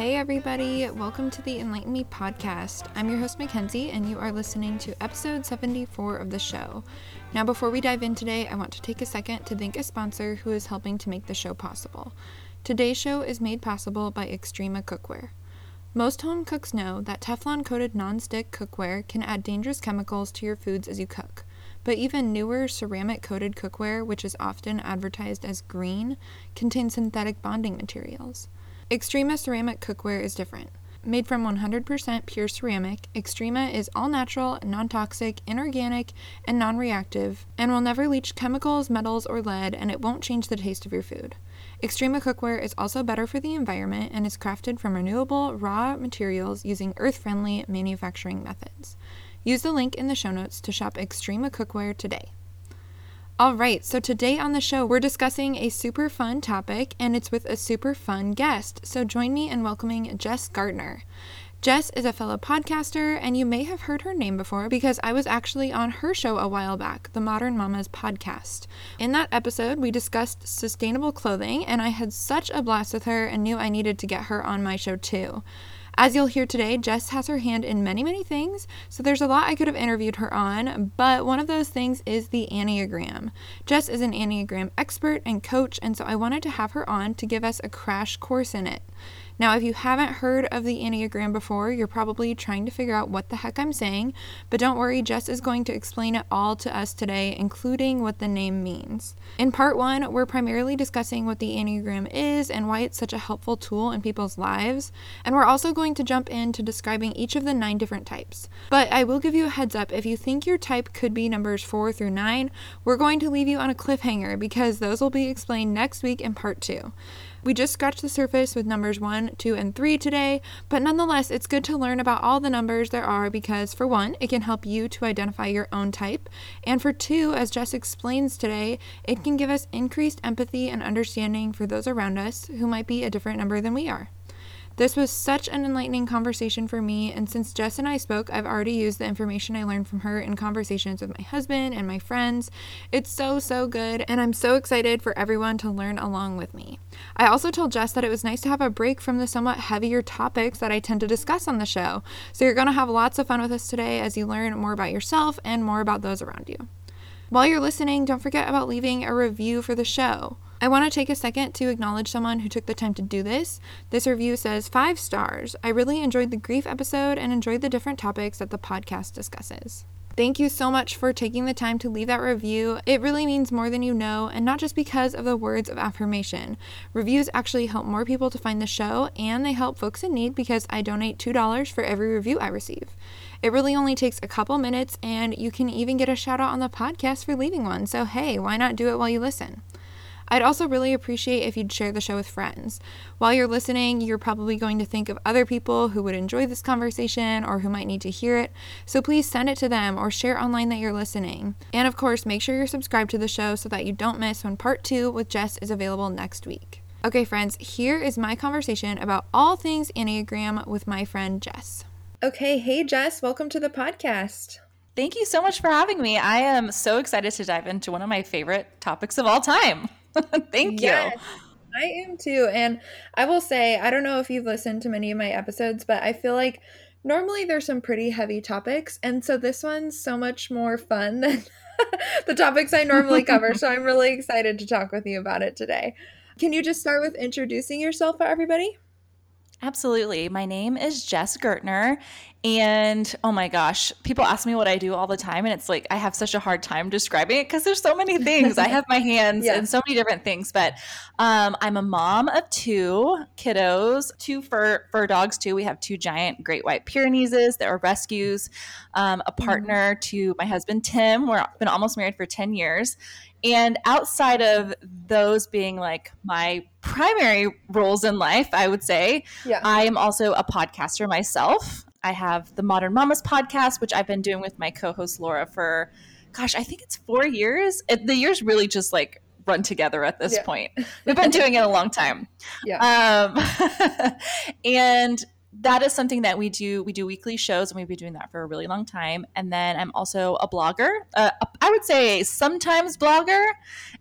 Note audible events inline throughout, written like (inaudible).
Hey, everybody, welcome to the Enlighten Me podcast. I'm your host, Mackenzie, and you are listening to episode 74 of the show. Now, before we dive in today, I want to take a second to thank a sponsor who is helping to make the show possible. Today's show is made possible by Extrema Cookware. Most home cooks know that Teflon coated non-stick cookware can add dangerous chemicals to your foods as you cook. But even newer ceramic coated cookware, which is often advertised as green, contains synthetic bonding materials. Extrema ceramic cookware is different. Made from 100% pure ceramic, Extrema is all natural, non toxic, inorganic, and non reactive, and will never leach chemicals, metals, or lead, and it won't change the taste of your food. Extrema cookware is also better for the environment and is crafted from renewable, raw materials using earth friendly manufacturing methods. Use the link in the show notes to shop Extrema cookware today. All right, so today on the show, we're discussing a super fun topic, and it's with a super fun guest. So join me in welcoming Jess Gartner. Jess is a fellow podcaster, and you may have heard her name before because I was actually on her show a while back, the Modern Mamas podcast. In that episode, we discussed sustainable clothing, and I had such a blast with her and knew I needed to get her on my show too. As you'll hear today, Jess has her hand in many, many things, so there's a lot I could have interviewed her on, but one of those things is the Enneagram. Jess is an Enneagram expert and coach, and so I wanted to have her on to give us a crash course in it. Now, if you haven't heard of the Enneagram before, you're probably trying to figure out what the heck I'm saying, but don't worry, Jess is going to explain it all to us today, including what the name means. In part one, we're primarily discussing what the Enneagram is and why it's such a helpful tool in people's lives, and we're also going to jump into describing each of the nine different types. But I will give you a heads up if you think your type could be numbers four through nine, we're going to leave you on a cliffhanger because those will be explained next week in part two. We just scratched the surface with numbers 1, 2, and 3 today, but nonetheless, it's good to learn about all the numbers there are because, for one, it can help you to identify your own type, and for two, as Jess explains today, it can give us increased empathy and understanding for those around us who might be a different number than we are. This was such an enlightening conversation for me, and since Jess and I spoke, I've already used the information I learned from her in conversations with my husband and my friends. It's so, so good, and I'm so excited for everyone to learn along with me. I also told Jess that it was nice to have a break from the somewhat heavier topics that I tend to discuss on the show. So you're going to have lots of fun with us today as you learn more about yourself and more about those around you. While you're listening, don't forget about leaving a review for the show. I want to take a second to acknowledge someone who took the time to do this. This review says five stars. I really enjoyed the grief episode and enjoyed the different topics that the podcast discusses. Thank you so much for taking the time to leave that review. It really means more than you know, and not just because of the words of affirmation. Reviews actually help more people to find the show, and they help folks in need because I donate $2 for every review I receive. It really only takes a couple minutes, and you can even get a shout out on the podcast for leaving one. So, hey, why not do it while you listen? I'd also really appreciate if you'd share the show with friends. While you're listening, you're probably going to think of other people who would enjoy this conversation or who might need to hear it, so please send it to them or share online that you're listening. And of course, make sure you're subscribed to the show so that you don't miss when part two with Jess is available next week. Okay, friends, here is my conversation about all things Enneagram with my friend Jess. Okay, hey Jess, welcome to the podcast. Thank you so much for having me. I am so excited to dive into one of my favorite topics of all time. (laughs) Thank yes, you. I am too. And I will say, I don't know if you've listened to many of my episodes, but I feel like normally there's some pretty heavy topics. And so this one's so much more fun (laughs) than the topics I normally cover. so I'm really excited to talk with you about it today. Can you just start with introducing yourself for everybody? Absolutely. My name is Jess Gartner. And oh my gosh, people ask me what I do all the time. And it's like, I have such a hard time describing it because there's so many things. I have my (laughs) hands yeah. in so many different things. But um, I'm a mom of two kiddos, two fur, fur dogs, too. We have two giant great white Pyrenees that are rescues, um, a mm-hmm. partner mm-hmm. to my husband, Tim. We've been almost married for 10 years. And outside of those being like my primary roles in life, I would say, yeah. I am also a podcaster myself. I have the Modern Mamas podcast, which I've been doing with my co host Laura for, gosh, I think it's four years. It, the years really just like run together at this yeah. point. We've been doing it a long time. (laughs) Yeah. Um, (laughs) and that is something that we do we do weekly shows and we've been doing that for a really long time and then i'm also a blogger uh, I would say sometimes blogger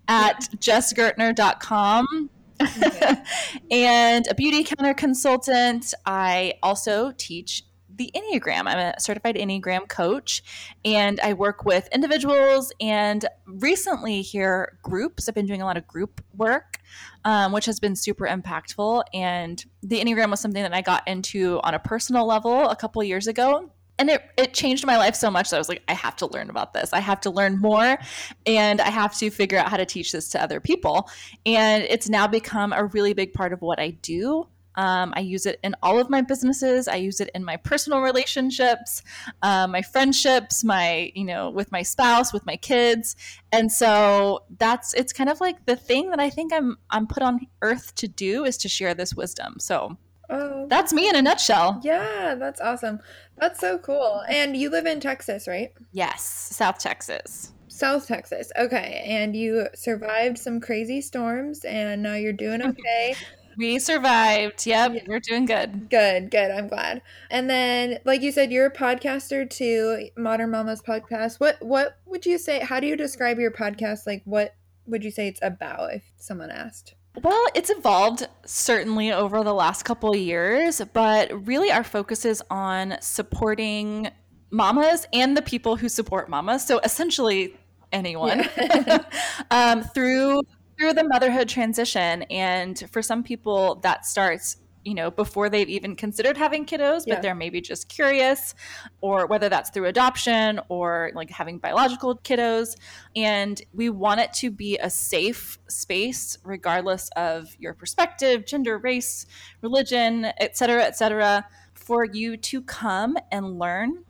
at yeah. jessgartner.com okay. (laughs) and a Beautycounter consultant. I also teach the Enneagram. I'm a certified Enneagram coach and I work with individuals and recently here groups. I've been doing a lot of group work, um, which has been super impactful. And the Enneagram was something that I got into on a personal level a couple years ago and it, it changed my life so much that I was like, I have to learn about this. I have to learn more and I have to figure out how to teach this to other people. And it's now become a really big part of what I do. Um, I use it in all of my businesses. I use it in my personal relationships, uh, my friendships, my you know with my spouse, with my kids, and so that's it's kind of like the thing that I think I'm I'm put on earth to do is to share this wisdom. So oh, that's me in a nutshell. Yeah, that's awesome. That's so cool. And you live in Texas, right? Yes, South Texas. South Texas. Okay. And you survived some crazy storms and now you're doing (laughs) okay. We survived. Yep, yeah. we're doing good. Good, good. I'm glad. And then, like you said, you're a podcaster too. Modern Mamas podcast. What what would you say? How do you describe your podcast? Like, what would you say it's about? If someone asked. Well, it's evolved certainly over the last couple years, but really our focus is on supporting mamas and the people who support mamas. So essentially anyone yeah. (laughs) (laughs) um, through through the motherhood transition. And for some people, that starts you know before they've even considered having kiddos but yeah. they're maybe just curious or whether that's through adoption or like having biological kiddos and we want it to be a safe space regardless of your perspective gender race religion et cetera et cetera for you to come and learn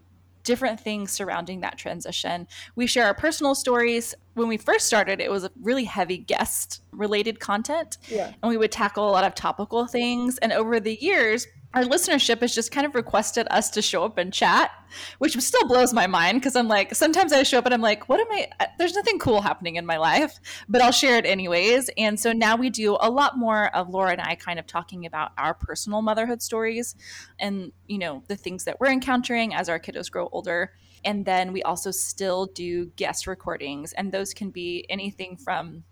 different things surrounding that transition. We share our personal stories. When we first started, it was a really heavy guest related content. Yeah. And we would tackle a lot of topical things. And over the years, our listenership has just kind of requested us to show up and chat, which still blows my mind because I'm like, sometimes I show up and I'm like, what am I? There's nothing cool happening in my life, but I'll share it anyways. And so now we do a lot more of Laura and I kind of talking about our personal motherhood stories and, you know, the things that we're encountering as our kiddos grow older. And then we also still do guest recordings, and those can be anything from,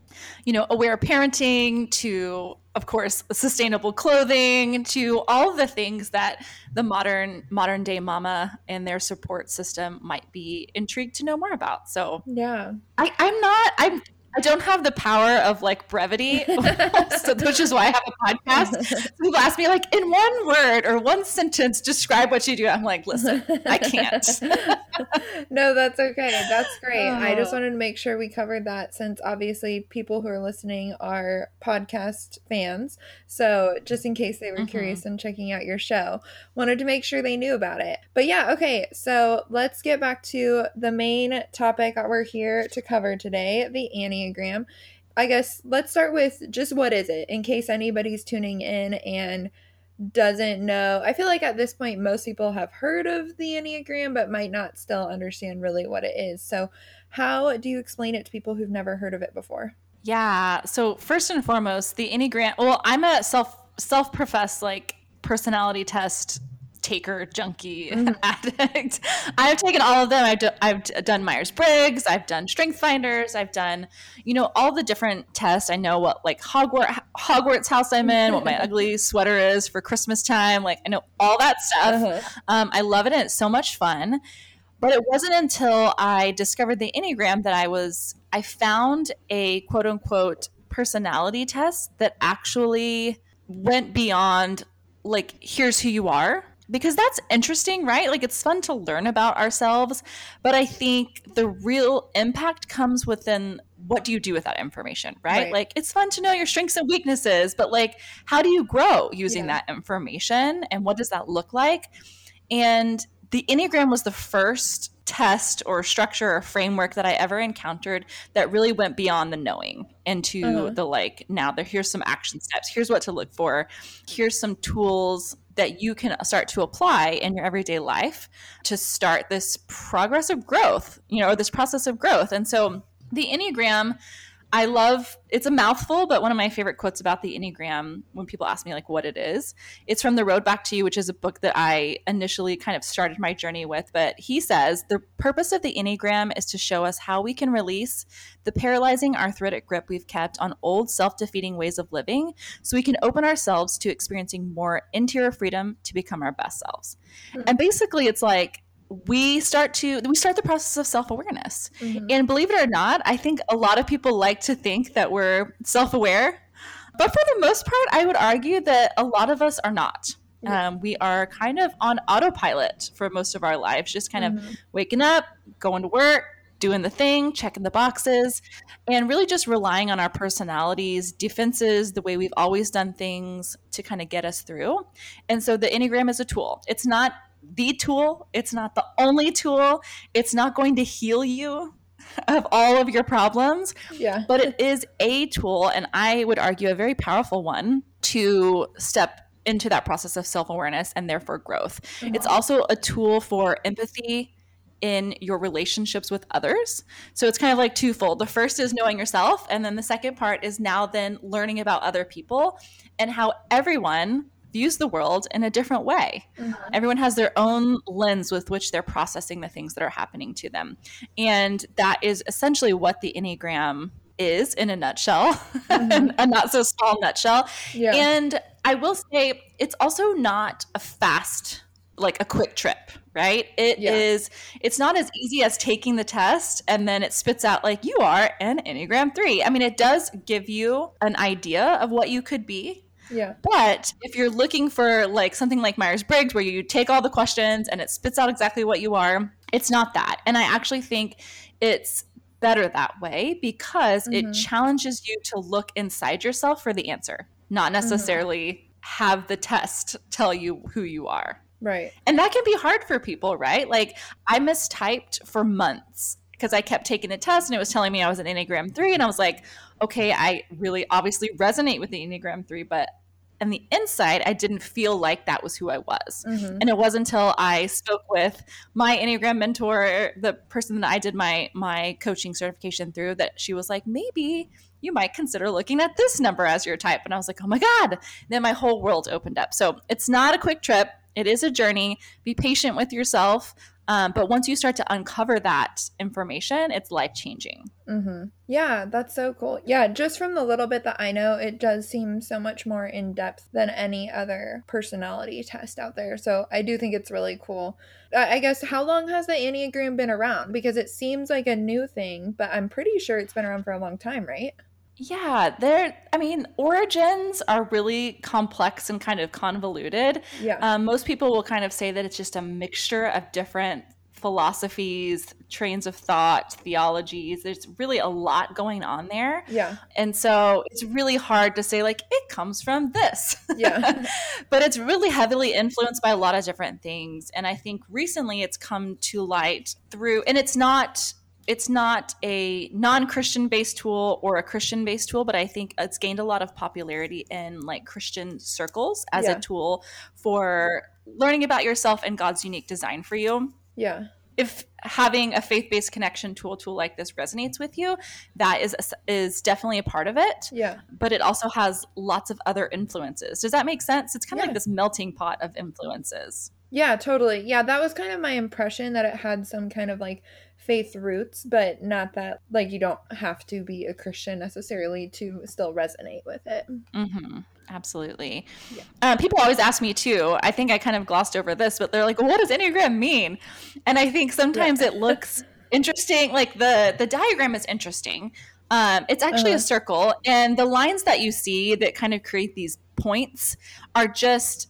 you know, aware parenting to, of course, sustainable clothing to all the things that the modern modern day mama and their support system might be intrigued to know more about. So yeah, I, I'm not. I'm I don't have the power of like brevity, (laughs) (laughs) so, which is why I have a podcast. People ask me like in one word or one sentence, describe what you do. I'm like, listen, I can't. (laughs) no, that's okay. That's great. I just wanted to make sure we covered that since obviously people who are listening are podcast fans. So just in case they were mm-hmm. curious and checking out your show, wanted to make sure they knew about it. But yeah, okay. So let's get back to the main topic that we're here to cover today: the Annie Enneagram. I guess let's start with just what is it in case anybody's tuning in and doesn't know. I feel like at this point, most people have heard of the Enneagram, but might not still understand really what it is. So, how do you explain it to people who've never heard of it before? Yeah. So, first and foremost, the Enneagram, well, I'm a self self professed like personality test taker, junkie, (laughs) mm. addict. I've taken all of them. I've, do, I've done Myers Briggs. I've done Strength Finders. I've done, you know, all the different tests. I know what like Hogwarts, Hogwarts house I'm in, what my ugly sweater is for Christmas time. Like I know all that stuff. Uh-huh. Um, I love it, and it's so much fun. But it wasn't until I discovered the Enneagram that I was I found a quote unquote personality test that actually went beyond like here's who you are because that's interesting, right? Like it's fun to learn about ourselves, but I think the real impact comes within what do you do with that information, right? right. Like it's fun to know your strengths and weaknesses, but like how do you grow using yeah. that information and what does that look like? And the Enneagram was the first test or structure or framework that I ever encountered that really went beyond the knowing into uh-huh. the like now there here's some action steps here's what to look for here's some tools that you can start to apply in your everyday life to start this progress of growth, you know, or this process of growth. And so the Enneagram, I love it's a mouthful, but one of my favorite quotes about the Enneagram when people ask me like what it is, it's from The Road Back to You, which is a book that I initially kind of started my journey with. But he says the purpose of the Enneagram is to show us how we can release the paralyzing arthritic grip we've kept on old self-defeating ways of living so we can open ourselves to experiencing more interior freedom to become our best selves. Mm-hmm. And basically it's like we start to we start the process of self-awareness. Mm-hmm. and believe it or not i think a lot of people like to think that we're self-aware but for the most part i would argue that a lot of us are not. Um, we are kind of on autopilot for most of our lives just kind mm-hmm. of waking up going to work doing the thing checking the boxes and really just relying on our personalities defenses the way we've always done things to kind of get us through. And so the enneagram is a tool. It's not the tool, it's not the only tool, it's not going to heal you of all of your problems. Yeah. But it is a tool, and I would argue a very powerful one to step into that process of self awareness and therefore growth. Mm-hmm. It's also a tool for empathy in your relationships with others. So it's kind of like twofold. The first is knowing yourself, and then the second part is now then learning about other people and how everyone views the world in a different way. Mm-hmm. Everyone has their own lens with which they're processing the things that are happening to them. And that is essentially what the Enneagram is in a nutshell, mm-hmm. (laughs) a not so small nutshell. Yeah. And I will say it's also not a fast like a quick trip, right? It yeah. is. it's not as easy as taking the test and then it spits out like you are an Enneagram 3. I mean, it does give you an idea of what you could be yeah. But if you're looking for like something like Myers Briggs, where you take all the questions and it spits out exactly what you are, it's not that. And I actually think it's better that way because mm-hmm. it challenges you to look inside yourself for the answer, not mm-hmm. necessarily mm-hmm. have the test tell you who you are. Right. And that can be hard for people, right? Like I mistyped for months because I kept taking the test and it was telling me I was an Enneagram 3 and I was like, okay, I really obviously resonate with the Enneagram 3, but on the inside, I didn't feel like that was who I was. Mm-hmm. And it wasn't until I spoke with my Enneagram mentor, the person that I did my my coaching certification through, that she was like, maybe you might consider looking at this number as your type. And I was like, oh my God. And then my whole world opened up. So it's not a quick trip. It is a journey. Be patient with yourself. Um, but once you start to uncover that information, it's life changing. Mm-hmm. Yeah, that's so cool. Yeah, just from the little bit that I know, it does seem so much more in depth than any other personality test out there. So I do think it's really cool. I guess how long has the Enneagram been around? Because it seems like a new thing, but I'm pretty sure it's been around for a long time, right? Yeah, they're, I mean, origins are really complex and kind of convoluted. Yeah. Um, most people will kind of say that it's just a mixture of different philosophies, trains of thought, theologies. There's really a lot going on there. Yeah. And so it's really hard to say, like, it comes from this. (laughs) Yeah. but it's really heavily influenced by a lot of different things. And I think recently it's come to light through, and it's not it's not a non-christian based tool or a christian based tool but i think it's gained a lot of popularity in like christian circles as yeah. a tool for learning about yourself and god's unique design for you. Yeah. If having a faith-based connection tool tool like this resonates with you that is is definitely a part of it. Yeah. But it also has lots of other influences. Does that make sense? It's kind of yeah. like this melting pot of influences. Yeah, totally. Yeah, that was kind of my impression that it had some kind of like faith roots, but not that like you don't have to be a Christian necessarily to still resonate with it. Mm-hmm. Absolutely. Yeah. Uh, people always ask me too. I think I kind of glossed over this, but they're like, well, "What does Enneagram mean?" And I think sometimes yeah. it looks interesting. Like the the diagram is interesting. Um, it's actually uh-huh. a circle, and the lines that you see that kind of create these points are just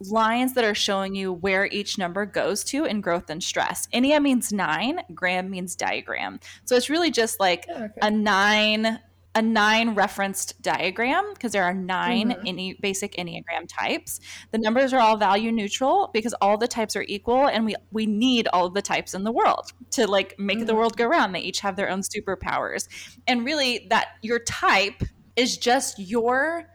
lines that are showing you where each number goes to in growth and stress. Ennea means nine, gram means diagram. So it's really just like oh, okay. a nine a nine referenced diagram because there are 9 mm-hmm. any basic enneagram types the numbers are all value neutral because all the types are equal and we we need all of the types in the world to like make mm-hmm. the world go round they each have their own superpowers and really that your type is just your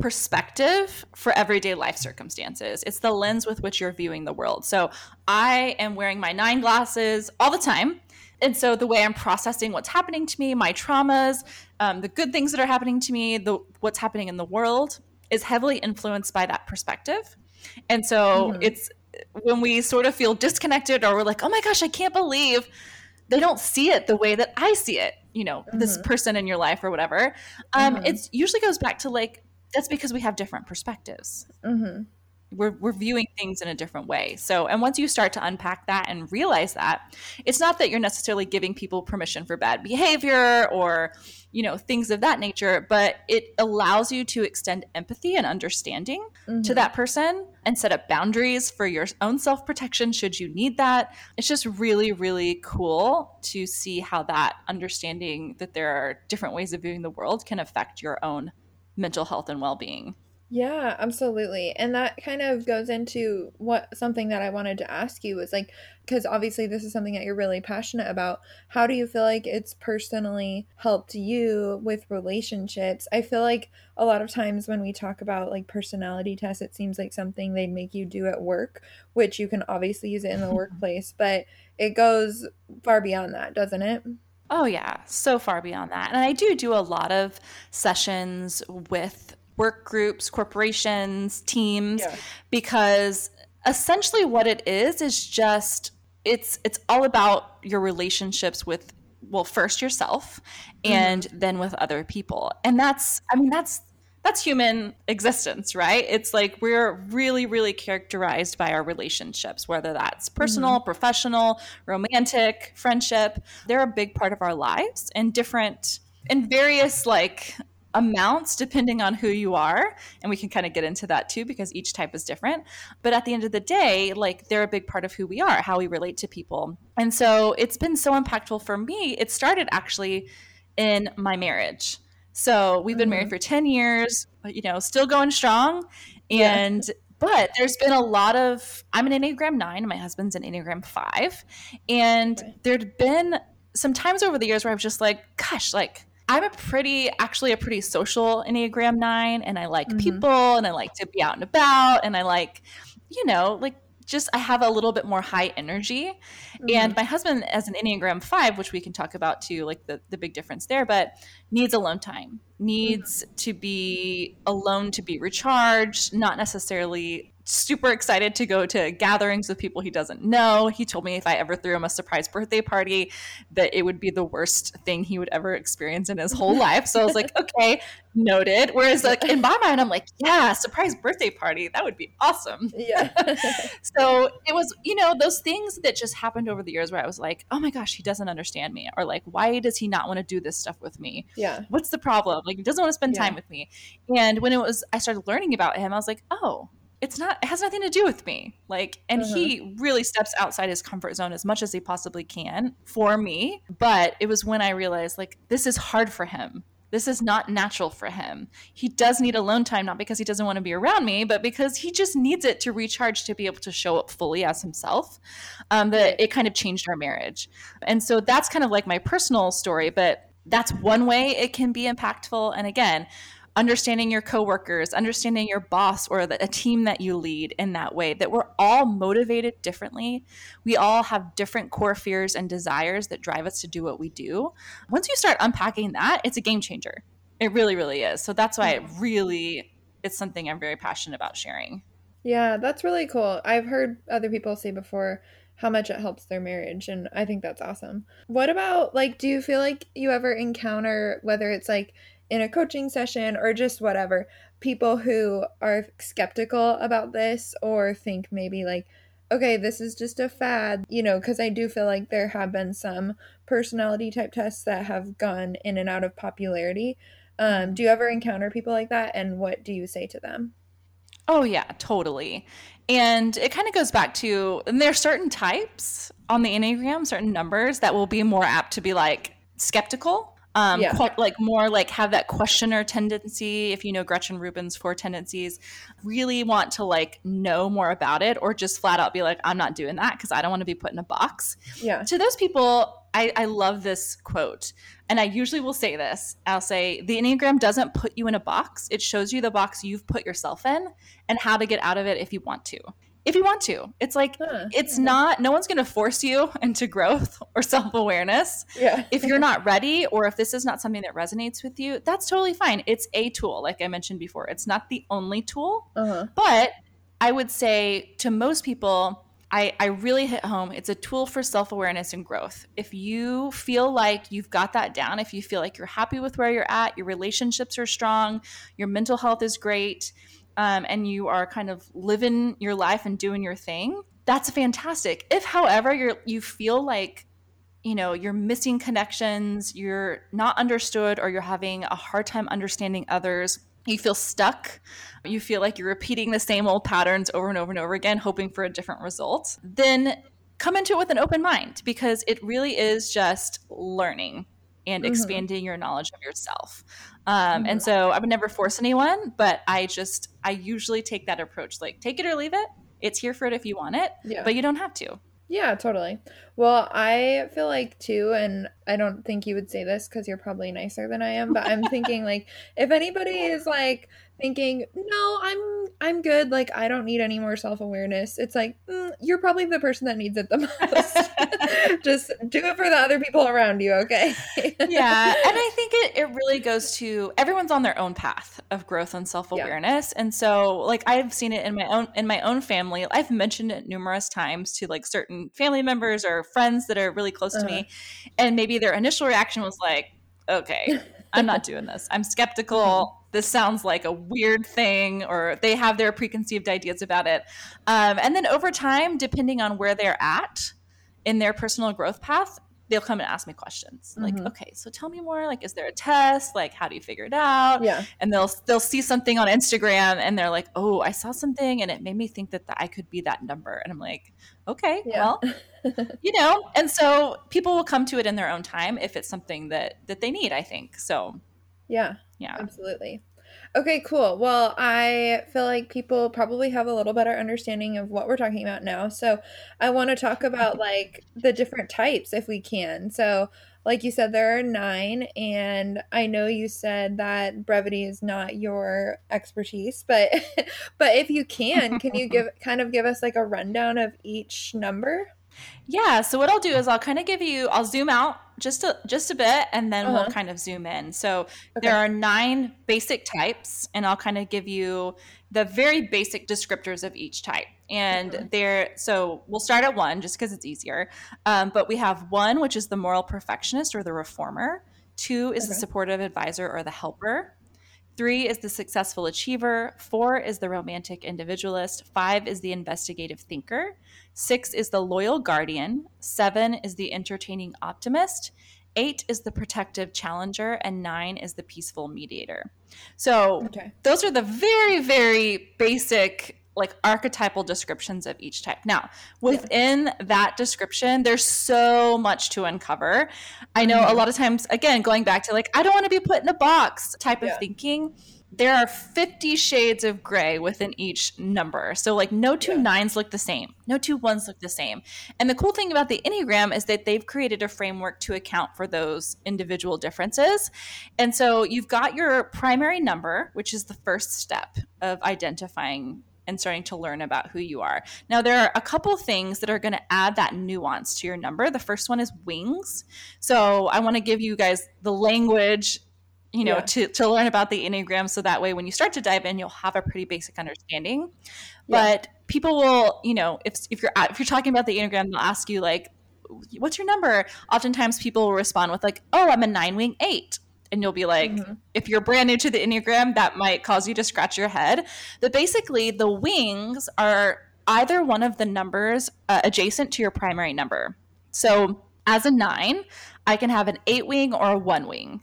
perspective for everyday life circumstances. It's the lens with which you're viewing the world. So I am wearing my nine glasses all the time. And so the way I'm processing what's happening to me, my traumas, um, the good things that are happening to me, the what's happening in the world is heavily influenced by that perspective. And so mm-hmm. it's when we sort of feel disconnected or we're like, oh my gosh, I can't believe they don't see it the way that I see it, you know, mm-hmm. this person in your life or whatever. Um, mm-hmm. It usually goes back to like that's because we have different perspectives. Mm-hmm. We're, we're viewing things in a different way. So, and once you start to unpack that and realize that, it's not that you're necessarily giving people permission for bad behavior or, you know, things of that nature, but it allows you to extend empathy and understanding mm-hmm. to that person and set up boundaries for your own self protection should you need that. It's just really, really cool to see how that understanding that there are different ways of viewing the world can affect your own mental health and well-being. Yeah absolutely. And that kind of goes into what something that i wanted to ask you was like because obviously this is something that you're really passionate about. How do you feel like it's personally helped you with relationships? I feel like a lot of times when we talk about like personality tests it seems like something they'd make you do at work which you can obviously use it in the (laughs) workplace but it goes far beyond that doesn't it Oh, yeah, so far beyond that. And I do do a lot of sessions with work groups, corporations, teams, yeah. because essentially what it is is just it's it's all about your relationships with well first yourself and mm-hmm. then with other people and that's i mean that's that's human existence, right? It's like we're really, really characterized by our relationships, whether that's personal, mm-hmm. professional, romantic, friendship. They're a big part of our lives and different in various like amounts depending on who you are and we can kind of get into that too because each type is different but at the end of the day like they're a big part of who we are how we relate to people and so it's been so impactful for me it started actually in my marriage so we've been mm-hmm. married for 10 years, you know, still going strong. And yeah. but there's been a lot of I'm an Enneagram 9 and my husband's an Enneagram 5. And right. there'd been some times over the years where I was just like, gosh, like I'm a pretty, actually a pretty social Enneagram 9 and I like mm-hmm. people and I like to be out and about and I like, you know, like just I have a little bit more high energy. Mm-hmm. And my husband as an Enneagram 5, which we can talk about too, like the, the big difference there, but needs alone time, needs mm-hmm. to be alone to be recharged, not necessarily super excited to go to gatherings with people he doesn't know. He told me if I ever threw him a surprise birthday party, that it would be the worst thing he would ever experience in his whole life. So I was like, (laughs) okay, noted. Whereas like in my mind, I'm like, yeah, surprise birthday party, that would be awesome. Yeah. (laughs) (laughs) so it was, you know, those things that just happened over the years where I was like, oh my gosh, he doesn't understand me, or like, why does he not want to do this stuff with me? Yeah. What's the problem? Like, he doesn't want to spend yeah. time with me. And when it was, I started learning about him, I was like, oh, it's not it has nothing to do with me. Like and uh-huh. he really steps outside his comfort zone as much as he possibly can for me. But it was when i realized like this is hard for him. This is not natural for him. He does need alone time not because he doesn't want to be around me but because he just needs it to recharge to be able to show up fully as himself um, that it kind of changed our marriage. And so that's kind of like my personal story but that's one way it can be impactful. And again understanding your coworkers, understanding your boss or the, a team that you lead in that way, that we're all motivated differently. We all have different core fears and desires that drive us to do what we do. Once you start unpacking that, it's a game changer. It really, really is. So that's why it really it's something I'm very passionate about sharing. Yeah, that's really cool. I've heard other people say before how much it helps their marriage and I think that's awesome. What about like do you feel like you ever encounter whether it's like in a coaching session or just whatever, people who are skeptical about this or think maybe like, okay, this is just a fad, you know, because I do feel like there have been some personality type tests that have gone in and out of popularity. Um, do you ever encounter people like that? And what do you say to them? Oh, yeah, totally. And it kind of goes back to, and there are certain types on the Enneagram, certain numbers that will be more apt to be like skeptical um yeah. quite like more like have that questioner tendency if you know gretchen rubin's four tendencies really want to like know more about it or just flat out be like i'm not doing that because i don't want to be put in a box yeah to those people I, I love this quote. And I usually will say this I'll say, the Enneagram doesn't put you in a box, it shows you the box you've put yourself in and how to get out of it if you want to. If you want to, it's like, huh. it's not, no one's going to force you (laughs) into growth or self awareness. Yeah. if you're not ready or if this is not something that resonates with you, that's totally fine. It's a tool, like I mentioned before. It's not the only tool, uh-huh. but I would say to most people, I, I really hit home. It's a tool for self awareness and growth. If you feel like you've got that down, if you feel like you're happy with where you're at, your relationships are strong, your mental health is great, um, and you are kind of living your life and doing your thing, that's fantastic. If, however, you you feel like you know you're missing connections, you're not understood, or you're having a hard time understanding others, you feel stuck, you feel like you're repeating the same old patterns over and over and over again, hoping for a different result, then come into it with an open mind because it really is just learning and mm-hmm. expanding your knowledge of yourself. Um, mm-hmm. And so I would never force anyone, but I just, I usually take that approach like, take it or leave it. It's here for it if you want it, yeah. but you don't have to. Yeah, totally. Well, I feel like too, and I don't think you would say this because you're probably nicer than I am, but I'm thinking like if anybody is like thinking, no, I'm I'm good, like I don't need any more self awareness. It's like mm, you're probably the person that needs it the most. (laughs) Just do it for the other people around you, okay? (laughs) yeah, and I think it it really goes to everyone's on their own path of growth and self awareness, yeah. and so like I've seen it in my own in my own family. I've mentioned it numerous times to like certain family members or friends that are really close uh-huh. to me, and maybe their initial reaction was like, "Okay, I'm not doing this. I'm skeptical." (laughs) This sounds like a weird thing, or they have their preconceived ideas about it. Um, and then over time, depending on where they're at in their personal growth path, they'll come and ask me questions. Mm-hmm. like okay so tell me more. Like is there a test? Like how do you figure it out? Yeah. And they'll they'll see something on instagram and they're like oh i saw something and it made me think that, that i could be that number. And i'm like okay yeah. well (laughs) you know. And so people will come to it in their own time if it's something that that they need i think. So yeah yeah absolutely Okay, cool. Well, I feel like people probably have a little better understanding of what we're talking about now. So, I want to talk about like the different types if we can. So, like you said, there are nine, and I know you said that brevity is not your expertise, but (laughs) but if you can, can you (laughs) give kind of give us like a rundown of each number? Yeah. So what I'll do is I'll kind of give you, I'll zoom out just a just a bit, and then uh-huh. we'll kind of zoom in. So okay. there are nine basic types, and I'll kind of give you the very basic descriptors of each type. And there, so we'll start at one just because it's easier. Um, but we have one, which is the moral perfectionist or the reformer. Two is okay. the supportive advisor or the helper. Three is the successful achiever. Four is the romantic individualist. Five is the investigative thinker. Six is the loyal guardian. Seven is the entertaining optimist. Eight is the protective challenger. And nine is the peaceful mediator. So okay. those are the very, very basic like archetypal descriptions of each type. Now, within yeah. that description, there's so much to uncover. I know mm-hmm. a lot of times, again, going back to like, I don't want to be put in a box type yeah. of thinking there are 50 shades of gray within each number. So, like, no two yeah. nines look the same, no two ones look the same. And the cool thing about the Enneagram is that they've created a framework to account for those individual differences. And so, you've got your primary number, which is the first step of identifying and starting to learn about who you are. Now, there are a couple things that are going to add that nuance to your number. The first one is wings. So, I want to give you guys the language you know, yeah. to, to learn about the Enneagram. So that way, when you start to dive in, you'll have a pretty basic understanding. Yeah. But people will, you know, if, if you're, if you're talking about the Enneagram, they'll ask you like, what's your number? Oftentimes people will respond with like, oh, I'm a nine wing eight. And you'll be like, mm-hmm. if you're brand new to the Enneagram, that might cause you to scratch your head. But basically, the wings are either one of the numbers uh, adjacent to your primary number. So as a nine, I can have an eight wing or a one wing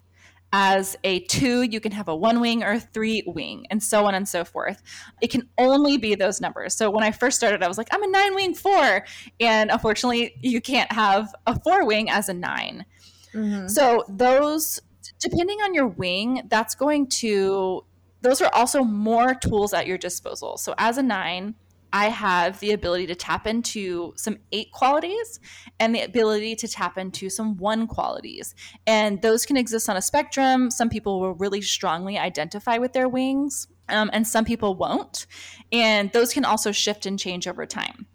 as a two, you can have a one wing or a three wing, and so on and so forth. It can only be those numbers. So when I first started, I was like, I'm a nine wing four. And unfortunately, you can't have a four wing as a 9 mm-hmm. So those, depending on your wing, that's going to, those are also more tools at your disposal. So as a nine, I have the ability to tap into some eight qualities and the ability to tap into some one qualities. And those can exist on a spectrum. Some people will really strongly identify with their wings, um, and some people won't. And those can also shift and change over time.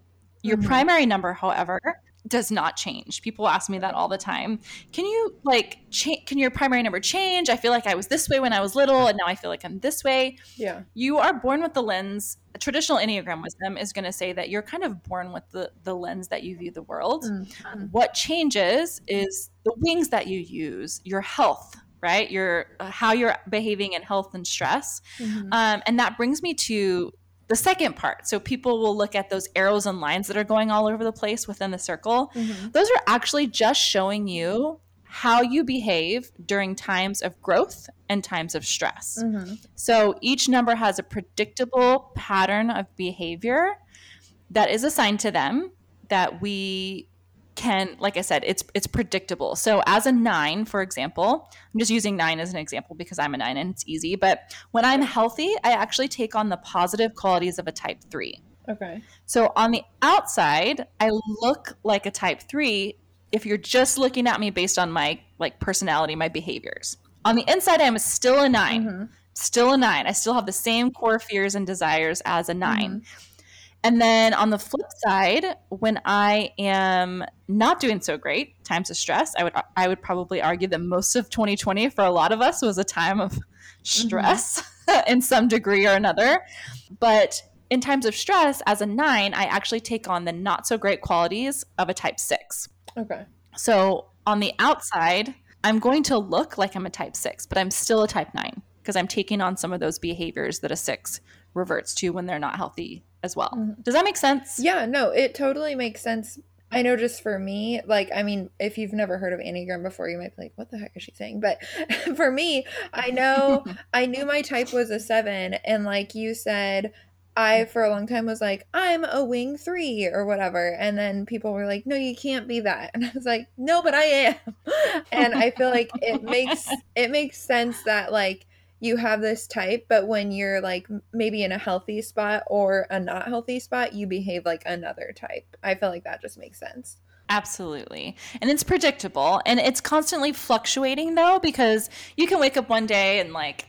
Your mm-hmm. primary number, however, does not change. People ask me that all the time. Can you like change can your primary number change? I feel like I was this way when I was little and now I feel like I'm this way. Yeah. You are born with the lens. Traditional Enneagram wisdom is going to say that you're kind of born with the the lens that you view the world. Mm-hmm. What changes is the wings that you use, your health, right? Your uh, how you're behaving in health and stress. Mm-hmm. Um, and that brings me to the second part. So people will look at those arrows and lines that are going all over the place within the circle. Mm-hmm. Those are actually just showing you how you behave during times of growth and times of stress. Mm-hmm. So each number has a predictable pattern of behavior that is assigned to them that we can like i said it's it's predictable. So as a nine for example i'm just using nine as an example because i'm a nine and it's easy but when i'm healthy i actually take on the positive qualities of a type three. Okay. So on the outside i look like a type three if you're just looking at me based on my like personality my behaviors. On the inside i'm still a 9 mm-hmm. still a nine. I still have the same core fears and desires as a 9 mm-hmm and then on the flip side, when I am not doing so great, times of stress, I would I would probably argue that most of 2020 for a lot of us was a time of stress mm-hmm. (laughs) in some degree or another. But in times of stress, as a nine, I actually take on the not so great qualities of a type six. Okay. So on the outside, I'm going to look like I'm a type six, but I'm still a type nine because I'm taking on some of those behaviors that a six reverts to when they're not healthy as well. Mm-hmm. Does that make sense? Yeah, no, it totally makes sense. I know just for me, like, I mean, if you've never heard of Enneagram before, you might be like, what the heck is she saying? But (laughs) for me, I know (laughs) I knew my type was a seven. And like you said, I for a long time was like, I'm a wing three or whatever. And then people were like, no, you can't be that. (laughs) And I was like, no, but I am. and I feel like it makes it makes sense that like you have this type, but when you're like maybe in a healthy spot or a not healthy spot, you behave like another type. I feel like that just makes sense. Absolutely. And it's predictable and it's constantly fluctuating though because you can wake up one day and like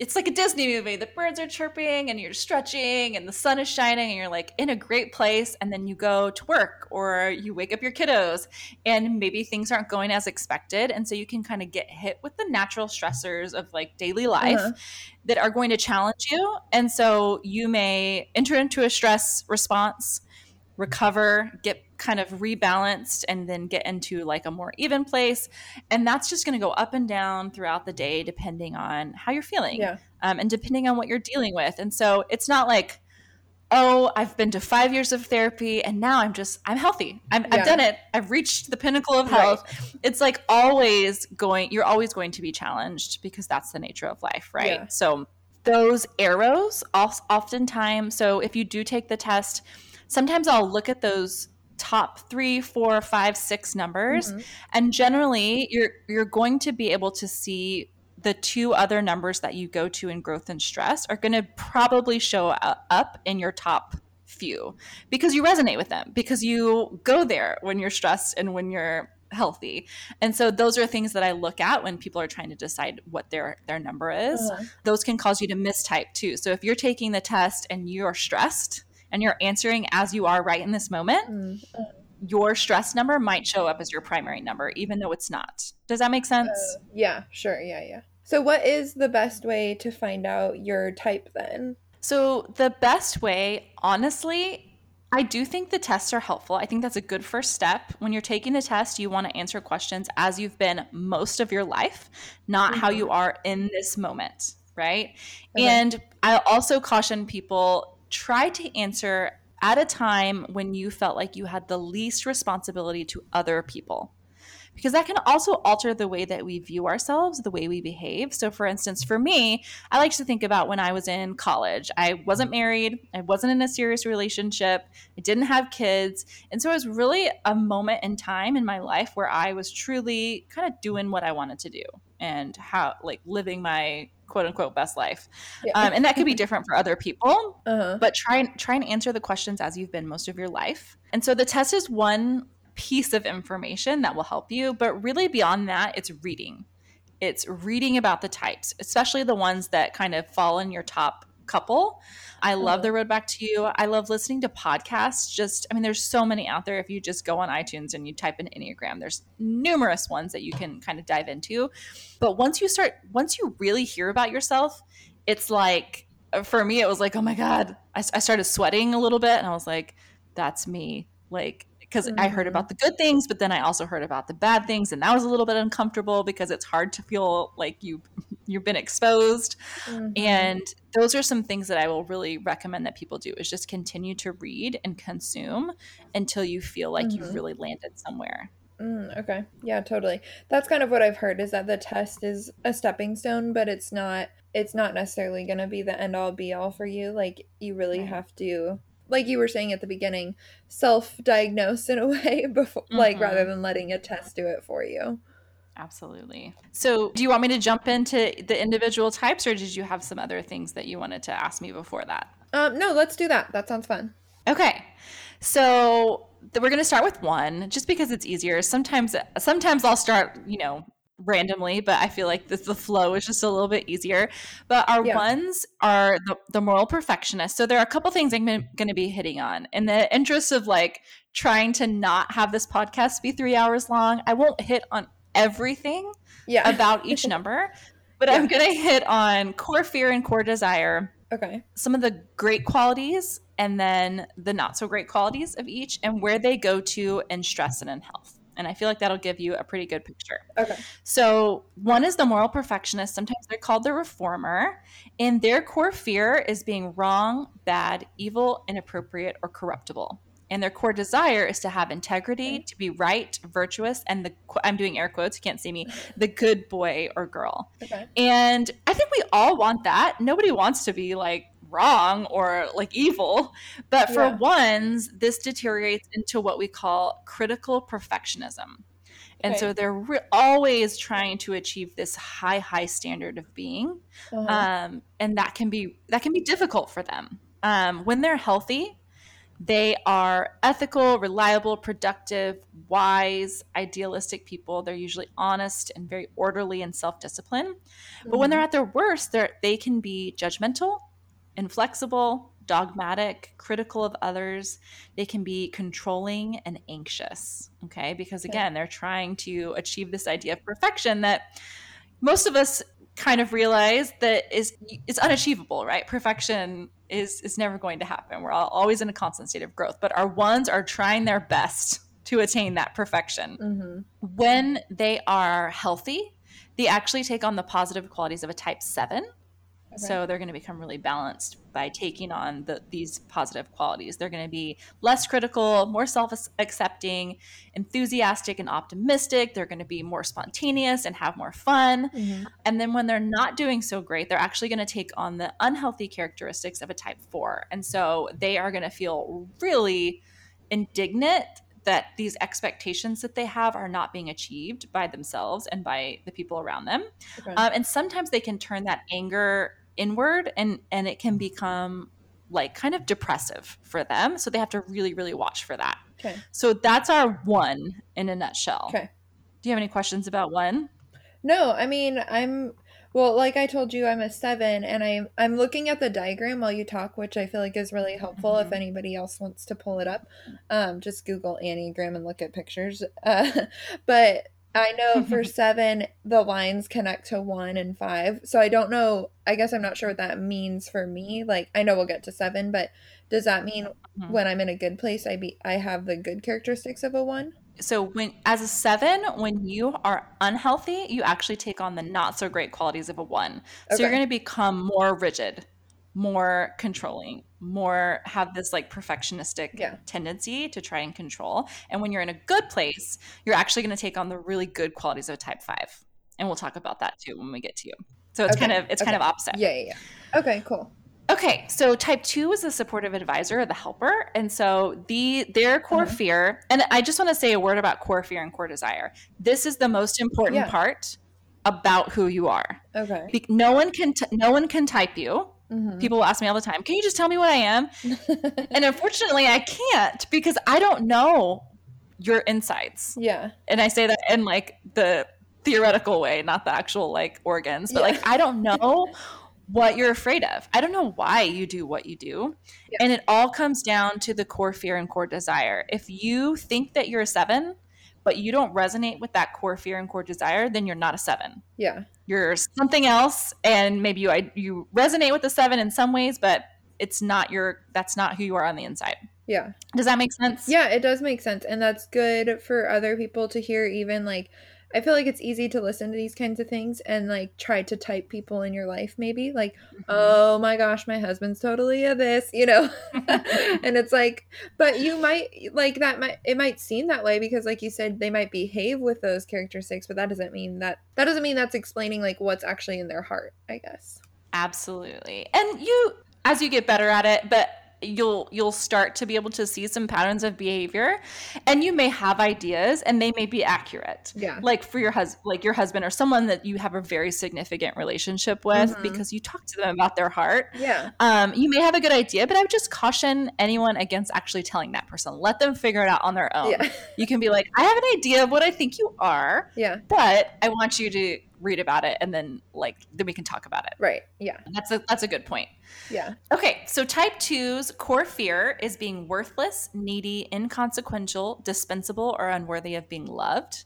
it's like a Disney movie. The birds are chirping and you're stretching and the sun is shining and you're like in a great place. And then you go to work or you wake up your kiddos and maybe things aren't going as expected. And so you can kind of get hit with the natural stressors of like daily life uh-huh. that are going to challenge you. And so you may enter into a stress response, recover, get kind of rebalanced and then get into like a more even place. And that's just going to go up and down throughout the day, depending on how you're feeling yeah. um, and depending on what you're dealing with. And so it's not like, oh, I've been to five years of therapy and now I'm just, I'm healthy. i have yeah. done it. I've reached the pinnacle of health. Right. It's like always going, you're always going to be challenged because that's the nature of life, right? Yeah. So those arrows, oftentimes, so if you do take the test, sometimes I'll look at those top three, four, five, six numbers, mm-hmm. and generally you're you're going to be able to see the two other numbers that you go to in growth and stress are going to probably show up in your top few because you resonate with them because you go there when you're stressed and when you're healthy. And so those are things that I look at when people are trying to decide what their their number is. Uh-huh. Those can cause you to mistype too. So if you're taking the test and you're stressed, and you're answering as you are right in this moment, mm-hmm. your stress number might show up as your primary number, even though it's not. Does that make sense? Uh, yeah, sure. Yeah, yeah. So, what is the best way to find out your type then? So, the best way, honestly, I do think the tests are helpful. I think that's a good first step. When you're taking the test, you want to answer questions as you've been most of your life, not mm-hmm. how you are in this moment, right? Okay. And I also caution people try to answer at a time when you felt like you had the least responsibility to other people. Because that can also alter the way that we view ourselves, the way we behave. So, for instance, for me, I like to think about when I was in college. I wasn't married, I wasn't in a serious relationship, I didn't have kids. And so it was really a moment in time in my life where I was truly kind of doing what I wanted to do and how, like, living my quote unquote best life. Yeah. Um, and that could be different for other people. Uh-huh. But try and try and answer the questions as you've been most of your life. And so the test is one piece of information that will help you, but really beyond that, it's reading. It's reading about the types, especially the ones that kind of fall in your top couple. I mm-hmm. love the road back to you. I love listening to podcasts. Just, I mean, there's so many out there. If you just go on iTunes and you type in Enneagram, there's numerous ones that you can kind of dive into. But once you start, once you really hear about yourself, it's like, for me, it was like, oh my God, I, I started sweating a little bit and I was like, that's me. Like, because mm-hmm. I heard about the good things, but then I also heard about the bad things, and that was a little bit uncomfortable because it's hard to feel like you (laughs) you've been exposed. Mm-hmm. And those are some things that I will really recommend that people do is just continue to read and consume until you feel like mm-hmm. you've really landed somewhere. Mm, okay. Yeah, totally. That's kind of what I've heard is that the test is a stepping stone, but it's not it's not necessarily going to be the end all be all for you. Like you really have to like you were saying at the beginning, self-diagnose in a (laughs) way before mm-hmm. like rather mm-hmm. than letting a test do it for you. Absolutely. So, do you want me to jump into the individual types, or did you have some other things that you wanted to ask me before that? Um, no, let's do that. That sounds fun. Okay. So we're going to start with one, just because it's easier. Sometimes, sometimes I'll start, you know, randomly, but I feel like the, the flow is just a little bit easier. But our yeah. ones are the, the moral perfectionist. So there are a couple things I'm going to be hitting on. In the interest of like trying to not have this podcast be three hours long, I won't hit on everything yeah. (laughs) about each number, but yeah. I'm going to hit on core fear and core desire. Okay. Some of the great qualities and then the not so great qualities of each and where they go to in stress and in health. And I feel like that'll give you a pretty good picture. Okay. So, one is the moral perfectionist. Sometimes they're called the reformer. And their core fear is being wrong, bad, evil, inappropriate, or corruptible and their core desire is to have integrity, to be right, virtuous, and the I'm doing air quotes, you can't see me, the good boy or girl. Okay. And I think we all want that. Nobody wants to be like wrong or like evil. But for yeah. ones, this deteriorates into what we call critical perfectionism. And okay. so they're re- always trying to achieve this high, high standard of being, uh-huh. um, and that can be that can be difficult for them. Um, when they're healthy, they are ethical, reliable, productive, wise, idealistic people. They're usually honest and very orderly and self disciplined. Mm-hmm. But when they're mm-hmm. at their worst, they they can be judgmental, inflexible, dogmatic, critical of others. They can be controlling and anxious. Okay. Because again, they're trying to achieve this idea of perfection that most of us kind of realize that is it's unachievable, right? Perfection is is never going to happen. We're all, always in a constant state of growth, but our ones are trying their best to attain that perfection. Mm-hmm. When they are healthy, they actually take on the positive qualities of a type 7 so they're going to become really balanced by taking on the, these positive qualities. They're going to be less critical, more self accepting, enthusiastic, and optimistic. They're going to be more spontaneous and have more fun. Mm-hmm. And then when they're not doing so great, they're actually going to take on the unhealthy characteristics of a type four. And so they are going to feel really indignant that these expectations that they have are not being achieved by themselves and by the people around them. Okay. Um, and sometimes they can turn that anger inward and and it can become like kind of depressive for them so they have to really really watch for that. Okay. So that's our one in a nutshell. Okay. Do you have any questions about one? No i mean i'm well like i told you i'm a seven and i'm i'm looking at the diagram while you talk which i feel like is really helpful mm-hmm. if anybody else wants to pull it up. Um, just google enneagram and look at pictures. Uh, (laughs) but I know for (laughs) seven, the lines connect to one and five. So I don't know. I guess I'm not sure what that means for me. Like I know we'll get to seven, but does that mean mm-hmm. when I'm in a good place, I be I have the good characteristics of a one? So when as a seven, when you are unhealthy, you actually take on the not so great qualities of a one. So okay. you're going to become more rigid more controlling, more have this like perfectionistic yeah. tendency to try and control. And when you're in a good place, you're actually going to take on the really good qualities of a type 5. And we'll talk about that too when we get to you. So it's okay. kind of it's okay. kind of opposite. Yeah, yeah, yeah. Okay, cool. Okay, so type two is the supportive advisor or the helper, and so the their core uh-huh. fear. And I just want to say a word about core fear and core desire. This is the most important yeah. part about who you are. Okay. Be- no one can t- no one can type you. Mm-hmm. People ask me all the time, "Can you just tell me what I am?" and unfortunately, I can't because I don't know your insides. Yeah. And I say that in like the theoretical way, not the actual like organs, but yeah. like I don't know what you're afraid of. I don't know why you do what you do. Yeah. And it all comes down to the core fear and core desire. If you think that you're a 7, but you don't resonate with that core fear and core desire, then you're not a 7. Yeah. You're something else and maybe you you resonate with the 7 in some ways, but it's not your that's not who you are on the inside. Yeah. Does that make sense? Yeah, it does make sense. And that's good for other people to hear, even like, I feel like it's easy to listen to these kinds of things and like try to type people in your life, maybe like, mm-hmm. oh my gosh, my husband's totally a this, you know? (laughs) and it's like, but you might like that, might, it might seem that way because, like you said, they might behave with those characteristics, but that doesn't mean that, that doesn't mean that's explaining like what's actually in their heart, I guess. Absolutely. And you, as you get better at it, but you'll you'll start to be able to see some patterns of behavior and you may have ideas and they may be accurate. Yeah. Like for your husband like your husband or someone that you have a very significant relationship with mm-hmm. because you talk to them about their heart. Yeah. Um, you may have a good idea but i would just caution anyone against actually telling that person. Let them figure it out on their own. Yeah. you can be like i have an idea of what i think you are yeah. but i want you to read about it and then like then we can talk about it. Right. Yeah. That's a that's a good point. Yeah. Okay, so type 2's core fear is being worthless, needy, inconsequential, dispensable or unworthy of being loved.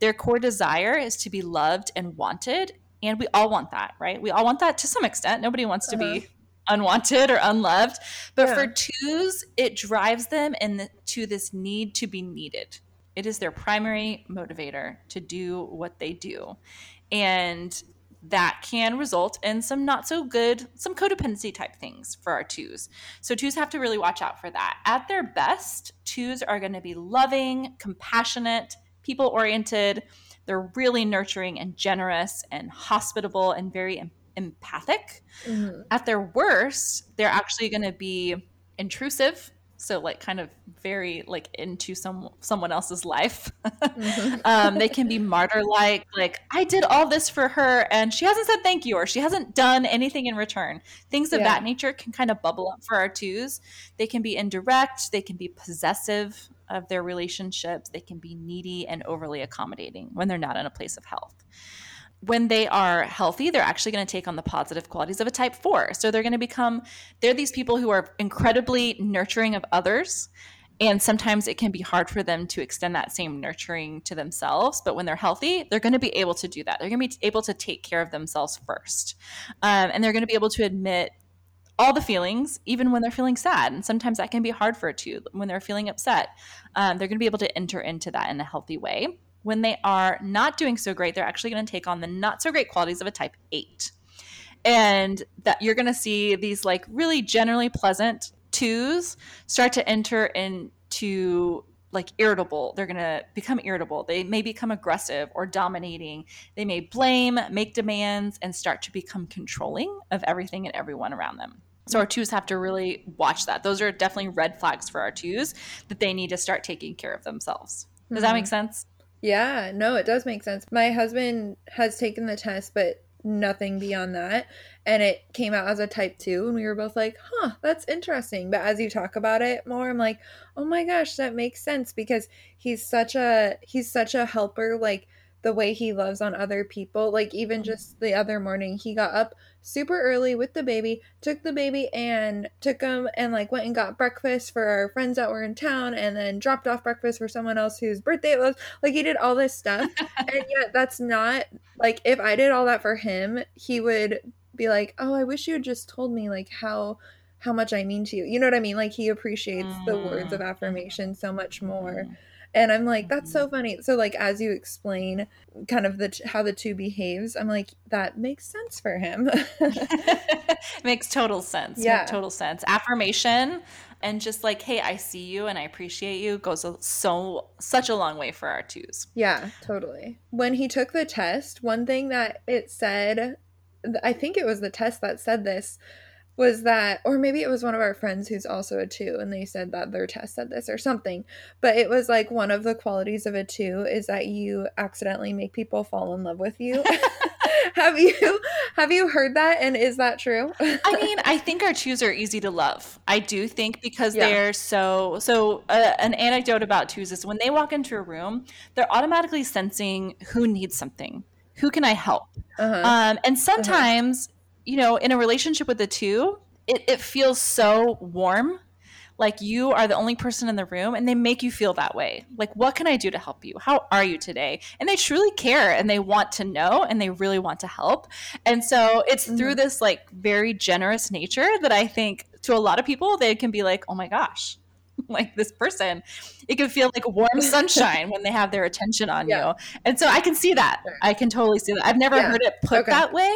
Their core desire is to be loved and wanted, and we all want that, right? We all want that to some extent. Nobody wants to uh-huh. be unwanted or unloved, but yeah. for twos, it drives them into this need to be needed. It is their primary motivator to do what they do. And that can result in some not so good, some codependency type things for our twos. So, twos have to really watch out for that. At their best, twos are going to be loving, compassionate, people oriented. They're really nurturing and generous and hospitable and very empathic. Mm-hmm. At their worst, they're actually going to be intrusive so like kind of very like into some someone else's life mm-hmm. (laughs) um, they can be martyr like like i did all this for her and she hasn't said thank you or she hasn't done anything in return things of yeah. that nature can kind of bubble up for our twos they can be indirect they can be possessive of their relationships they can be needy and overly accommodating when they're not in a place of health when they are healthy, they're actually going to take on the positive qualities of a type four. So they're going to become, they're these people who are incredibly nurturing of others. And sometimes it can be hard for them to extend that same nurturing to themselves. But when they're healthy, they're going to be able to do that. They're going to be able to take care of themselves first. Um, and they're going to be able to admit all the feelings, even when they're feeling sad. And sometimes that can be hard for a two when they're feeling upset. Um, they're going to be able to enter into that in a healthy way when they are not doing so great, they're actually going to take on the not so great qualities of a type 8. And that you're going to see these like really generally pleasant twos start to enter into like irritable. They're going to become irritable. They may become aggressive or dominating. They may blame, make demands, and start to become controlling of everything and everyone around them. So our twos have to really watch that. Those are definitely red flags for our twos that they need to start taking care of themselves. Does mm-hmm. that make sense? Yeah, no, it does make sense. My husband has taken the test, but nothing beyond that. And it came out as a type two, and we were both like, huh, that's interesting. But as you talk about it more, I'm like, oh my gosh, that makes sense because he's such a he's such a helper, like the way he loves on other people. Like even just the other morning, he got up super early with the baby, took the baby and took him and like went and got breakfast for our friends that were in town and then dropped off breakfast for someone else whose birthday it was. Like he did all this stuff. (laughs) and yet that's not like if I did all that for him, he would be like, "Oh, I wish you had just told me like how how much I mean to you." You know what I mean? Like he appreciates mm. the words of mm. affirmation so much more. Mm and i'm like that's so mm-hmm. funny. So like as you explain kind of the how the two behaves i'm like that makes sense for him. (laughs) (laughs) Makes total sense. Yeah. Makes total sense. Affirmation and just like hey i see you and i appreciate you goes so such a long way for our twos. Yeah totally. When he took the test one thing that it said i think it was the test that said this was that, or maybe it was one of our friends who's also a two, and they said that their test said this or something. But it was like one of the qualities of a two is that you accidentally make people fall in love with you. (laughs) (laughs) have you have you heard that and is that true i mean (laughs) i think our twos are easy to love i do think because yeah. they're so so uh, an anecdote about twos is when they walk into a room they're automatically sensing who needs something who can i help uh-huh. um, and uh-huh. sometimes uh-huh you know, in a relationship with the two, it, it feels so warm. Like you are the only person in the room and they make you feel that way. Like, what can I do to help you? How are you today? And they truly care and they want to know and they really want to help. And so it's mm-hmm. through this like very generous nature that I think to a lot of people, they can be like, oh my gosh, (laughs) like this person it can feel like warm sunshine when they have their attention on yeah. you. And so i can see that. I can totally see that. I've never yeah. heard it put okay. that way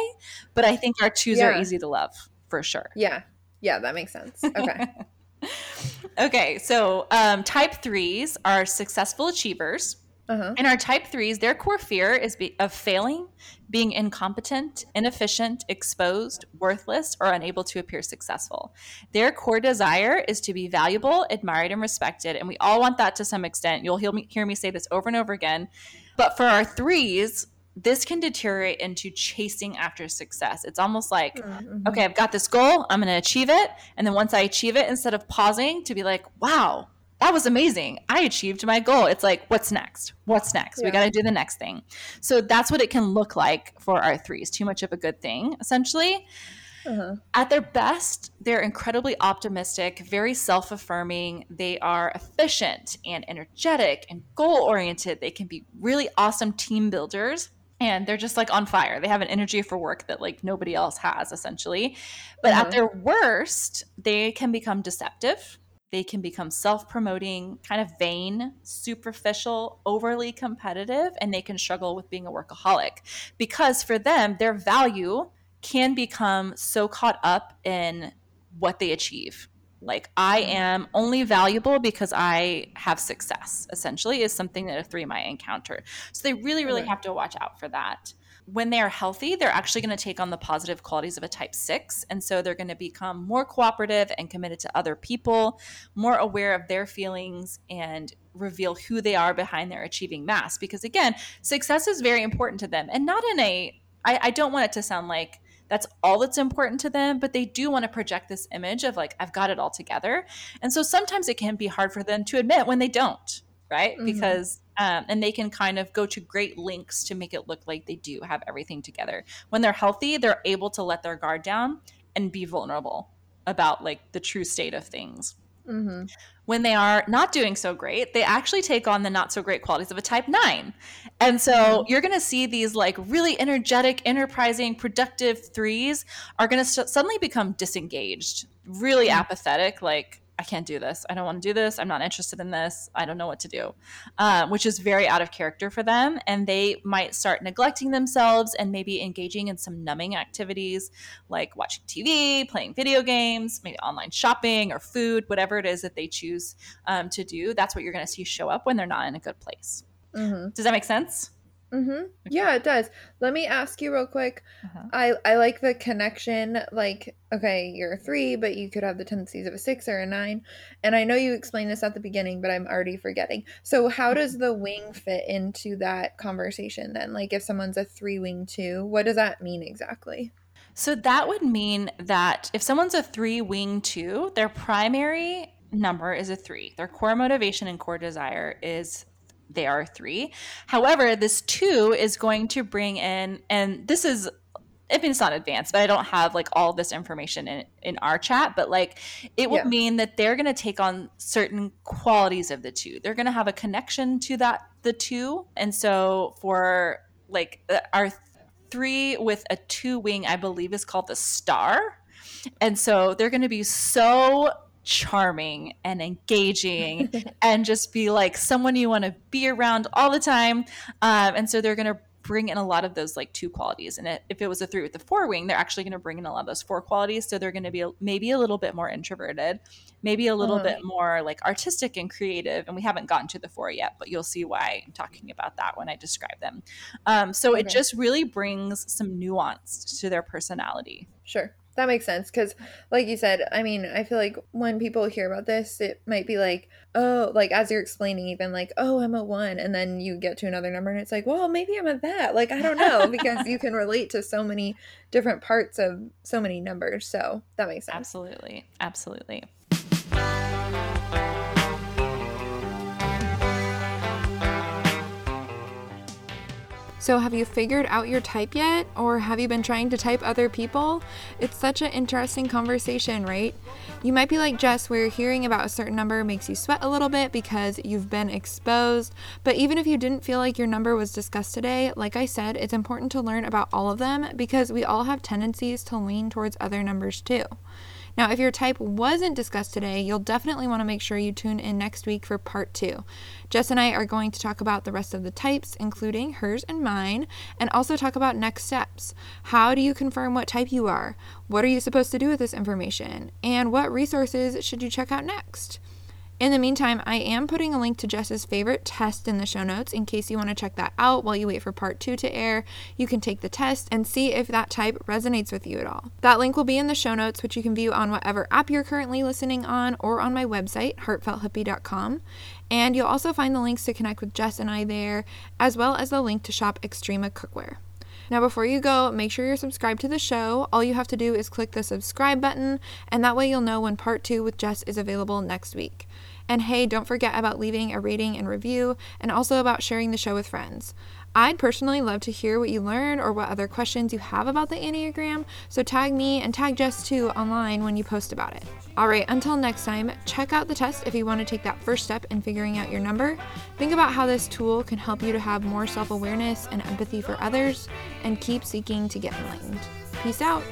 but i think our twos yeah. are easy to love for sure. Yeah. Yeah that makes sense. Okay. (laughs) Okay so um, type threes are successful achievers uh-huh. And our type threes, their core fear is be- of failing, being incompetent, inefficient, exposed, worthless, or unable to appear successful. Their core desire is to be valuable, admired, and respected. And we all want that to some extent. You'll hear me, hear me say this over and over again. But for our threes, this can deteriorate into chasing after success. It's almost like, mm-hmm. okay, I've got this goal, I'm going to achieve it. And then once I achieve it, instead of pausing to be like, wow, that was amazing. I achieved my goal. It's like, what's next? What's next? Yeah. We got to do the next thing. So that's what it can look like for our threes. Too much of a good thing, essentially. Uh-huh. At their best, they're incredibly optimistic, very self affirming. They are efficient and energetic and goal oriented. They can be really awesome team builders and they're just like on fire. They have an energy for work that like nobody else has, essentially. But uh-huh. at their worst, they can become deceptive they can become self promoting, kind of vain, superficial, overly competitive, and they can struggle with being a workaholic because for them, their value can become so caught up in what they achieve. Like, I mm-hmm. am only valuable because I have success, essentially, is something that a three might encounter. So they really, really have to watch out for that when they are healthy, they're actually going to take on the positive qualities of a type six. And so they're going to become more cooperative and committed to other people, more aware of their feelings, and reveal who they are behind their achieving mass. Because again, success is very important to them. And not in a, I, I don't want it to sound like, that's all that's important to them, but they do want to project this image of like, I've got it all together. And so sometimes it can be hard for them to admit when they don't, right? Mm-hmm. Because um, and they can kind of go to great lengths to make it look like they do have everything together. When they're healthy, they're able to let their guard down and be vulnerable about like the true state of things. Mm-hmm. When they are not doing so great, they actually take on the not so great qualities of a type nine. And so mm-hmm. you're going to see these like really energetic, enterprising, productive threes are going to st- suddenly become disengaged, really mm-hmm. apathetic, like, I can't do this. I don't want to do this. I'm not interested in this. I don't know what to do, um, which is very out of character for them. And they might start neglecting themselves and maybe engaging in some numbing activities like watching TV, playing video games, maybe online shopping or food, whatever it is that they choose um, to do. That's what you're going to see show up when they're not in a good place. Mm-hmm. Does that make sense? Mm-hmm. Yeah, it does. Let me ask you real quick. Uh-huh. I I like the connection. Like, okay, you're a three, but you could have the tendencies of a six or a nine. And I know you explained this at the beginning, but I'm already forgetting. So, how does mm-hmm. the wing fit into that conversation then? Like, if someone's a three wing two, what does that mean exactly? So that would mean that if someone's a three wing two, their primary number is a three. Their core motivation and core desire is they are three. However, this two is going to bring in, and this is I mean, it's not advanced, but I don't have like all this information in, in our chat. But like, it will yeah. mean that they're going to take on certain qualities of the two. They're going to have a connection to that, the two. And so for like our three with a two wing, I believe is called the star. And so they're going to be so charming and engaging (laughs) and just be like someone you want to be around all the time. Um, and so they're going to bring in a lot of those like two qualities. And it, if it was a three with the four wing, they're actually going to bring in a lot of those four qualities. So they're going to be maybe a little bit more introverted, maybe a little uh-huh. bit more like artistic and creative. And we haven't gotten to the four yet, but you'll see why I'm talking about that when I describe them. Um, so okay. it just really brings some nuance to their personality. Sure. That makes sense because like you said i mean i feel like when people hear about this it might be like oh like as you're explaining even like oh i'm a one and then you get to another number and it's like well maybe i'm a that like i don't know because you can relate to so many different parts of so many numbers so that makes sense. Absolutely absolutely So, have you figured out your type yet? Or have you been trying to type other people? It's such an interesting conversation, right? You might be like Jess, where hearing about a certain number makes you sweat a little bit because you've been exposed. But even if you didn't feel like your number was discussed today, like I said, it's important to learn about all of them because we all have tendencies to lean towards other numbers too. Now, if your type wasn't discussed today, you'll definitely want to make sure you tune in next week for part two. Jess and I are going to talk about the rest of the types, including hers and mine, and also talk about next steps. How do you confirm what type you are? What are you supposed to do with this information? And what resources should you check out next? In the meantime, I am putting a link to Jess's favorite test in the show notes in case you want to check that out while you wait for part two to air. You can take the test and see if that type resonates with you at all. That link will be in the show notes, which you can view on whatever app you're currently listening on or on my website, heartfelthippie.com. And you'll also find the links to connect with Jess and I there, as well as the link to shop Xtrema Cookware. Now, before you go, make sure you're subscribed to the show. All you have to do is click the subscribe button, and that way you'll know when part two with Jess is available next week. And hey, don't forget about leaving a rating and review, and also about sharing the show with friends. I'd personally love to hear what you learned or what other questions you have about the Enneagram, so tag me and tag Jess too online when you post about it. Alright, until next time, check out the test if you want to take that first step in figuring out your number. Think about how this tool can help you to have more self awareness and empathy for others, and keep seeking to get enlightened. Peace out.